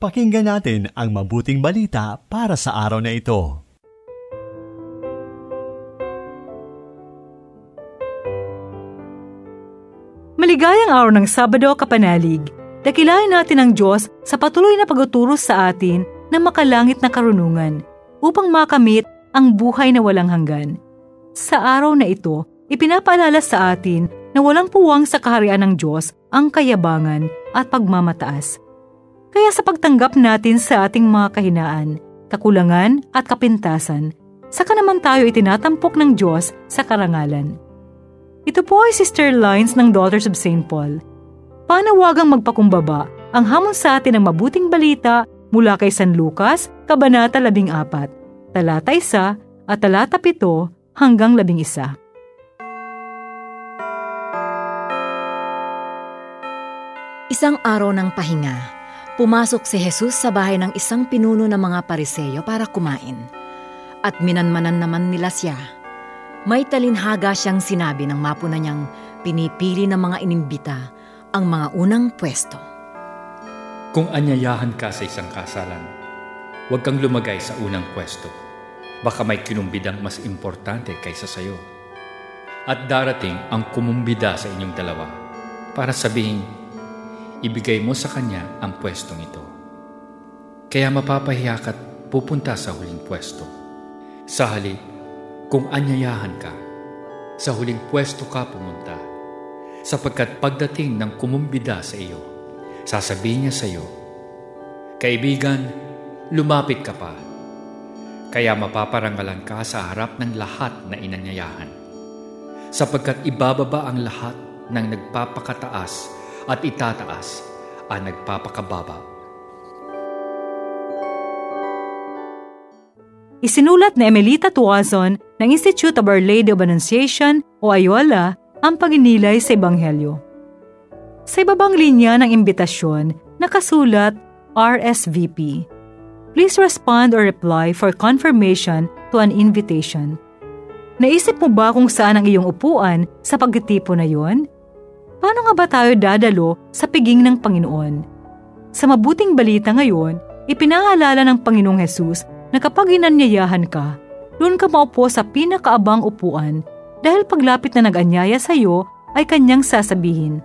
Pakinggan natin ang mabuting balita para sa araw na ito. Maligayang araw ng Sabado, Kapanalig. Dakilain natin ang Diyos sa patuloy na pagtuturo sa atin ng makalangit na karunungan upang makamit ang buhay na walang hanggan. Sa araw na ito, ipinapaalala sa atin na walang puwang sa kaharian ng Diyos ang kayabangan at pagmamataas kaya sa pagtanggap natin sa ating mga kahinaan, kakulangan at kapintasan, saka naman tayo itinatampok ng Diyos sa karangalan. Ito po ay Sister Lines ng Daughters of St. Paul. Panawagang magpakumbaba ang hamon sa atin ng mabuting balita mula kay San Lucas, Kabanata 14, talata 1 at talata 7 hanggang 11. Isang araw ng pahinga Pumasok si Jesus sa bahay ng isang pinuno ng mga pariseyo para kumain. At minanmanan naman nila siya. May talinhaga siyang sinabi ng mapuna niyang pinipili ng mga inimbita ang mga unang pwesto. Kung anyayahan ka sa isang kasalan, huwag kang lumagay sa unang pwesto. Baka may kinumbidang mas importante kaysa sayo. At darating ang kumumbida sa inyong dalawa para sabihin, ibigay mo sa kanya ang pwestong ito. Kaya mapapahiya ka't pupunta sa huling pwesto. Sa halip, kung anyayahan ka, sa huling pwesto ka pumunta, sapagkat pagdating ng kumumbida sa iyo, sasabihin niya sa iyo, Kaibigan, lumapit ka pa. Kaya mapaparangalan ka sa harap ng lahat na inanyayahan. Sapagkat ibababa ang lahat ng nagpapakataas at itataas ang nagpapakababa. Isinulat ni Emelita Tuazon ng Institute of Our Lady of Annunciation o Ayala ang paginilay sa Ebanghelyo. Sa ibabang linya ng imbitasyon, nakasulat RSVP. Please respond or reply for confirmation to an invitation. Naisip mo ba kung saan ang iyong upuan sa pagtitipo na yon? Paano nga ba tayo dadalo sa piging ng Panginoon? Sa mabuting balita ngayon, ipinaalala ng Panginoong Hesus na kapag inanyayahan ka, doon ka maupo sa pinakaabang upuan dahil paglapit na nag-anyaya sa iyo ay kanyang sasabihin,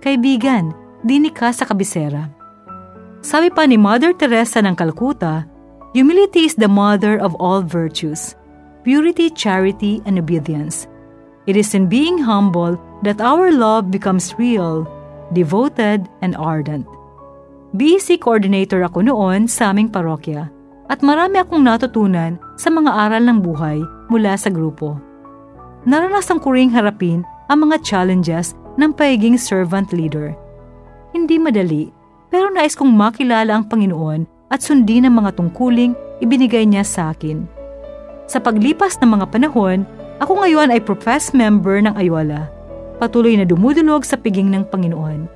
Kaibigan, dini ka sa kabisera. Sabi pa ni Mother Teresa ng Calcutta, Humility is the mother of all virtues, purity, charity, and obedience. It is in being humble that our love becomes real, devoted, and ardent. BC coordinator ako noon sa aming parokya at marami akong natutunan sa mga aral ng buhay mula sa grupo. Naranasan ko ring harapin ang mga challenges ng pagiging servant leader. Hindi madali, pero nais kong makilala ang Panginoon at sundin ang mga tungkuling ibinigay niya sa akin. Sa paglipas ng mga panahon, ako ngayon ay professed member ng Ayala patuloy na dumudulog sa piging ng Panginoon.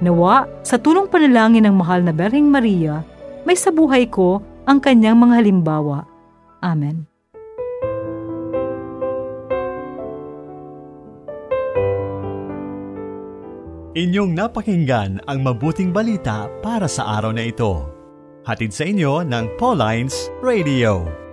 Nawa, sa tulong panalangin ng mahal na Berhing Maria, may sa buhay ko ang kanyang mga halimbawa. Amen. Inyong napakinggan ang mabuting balita para sa araw na ito. Hatid sa inyo ng Pauline's Radio.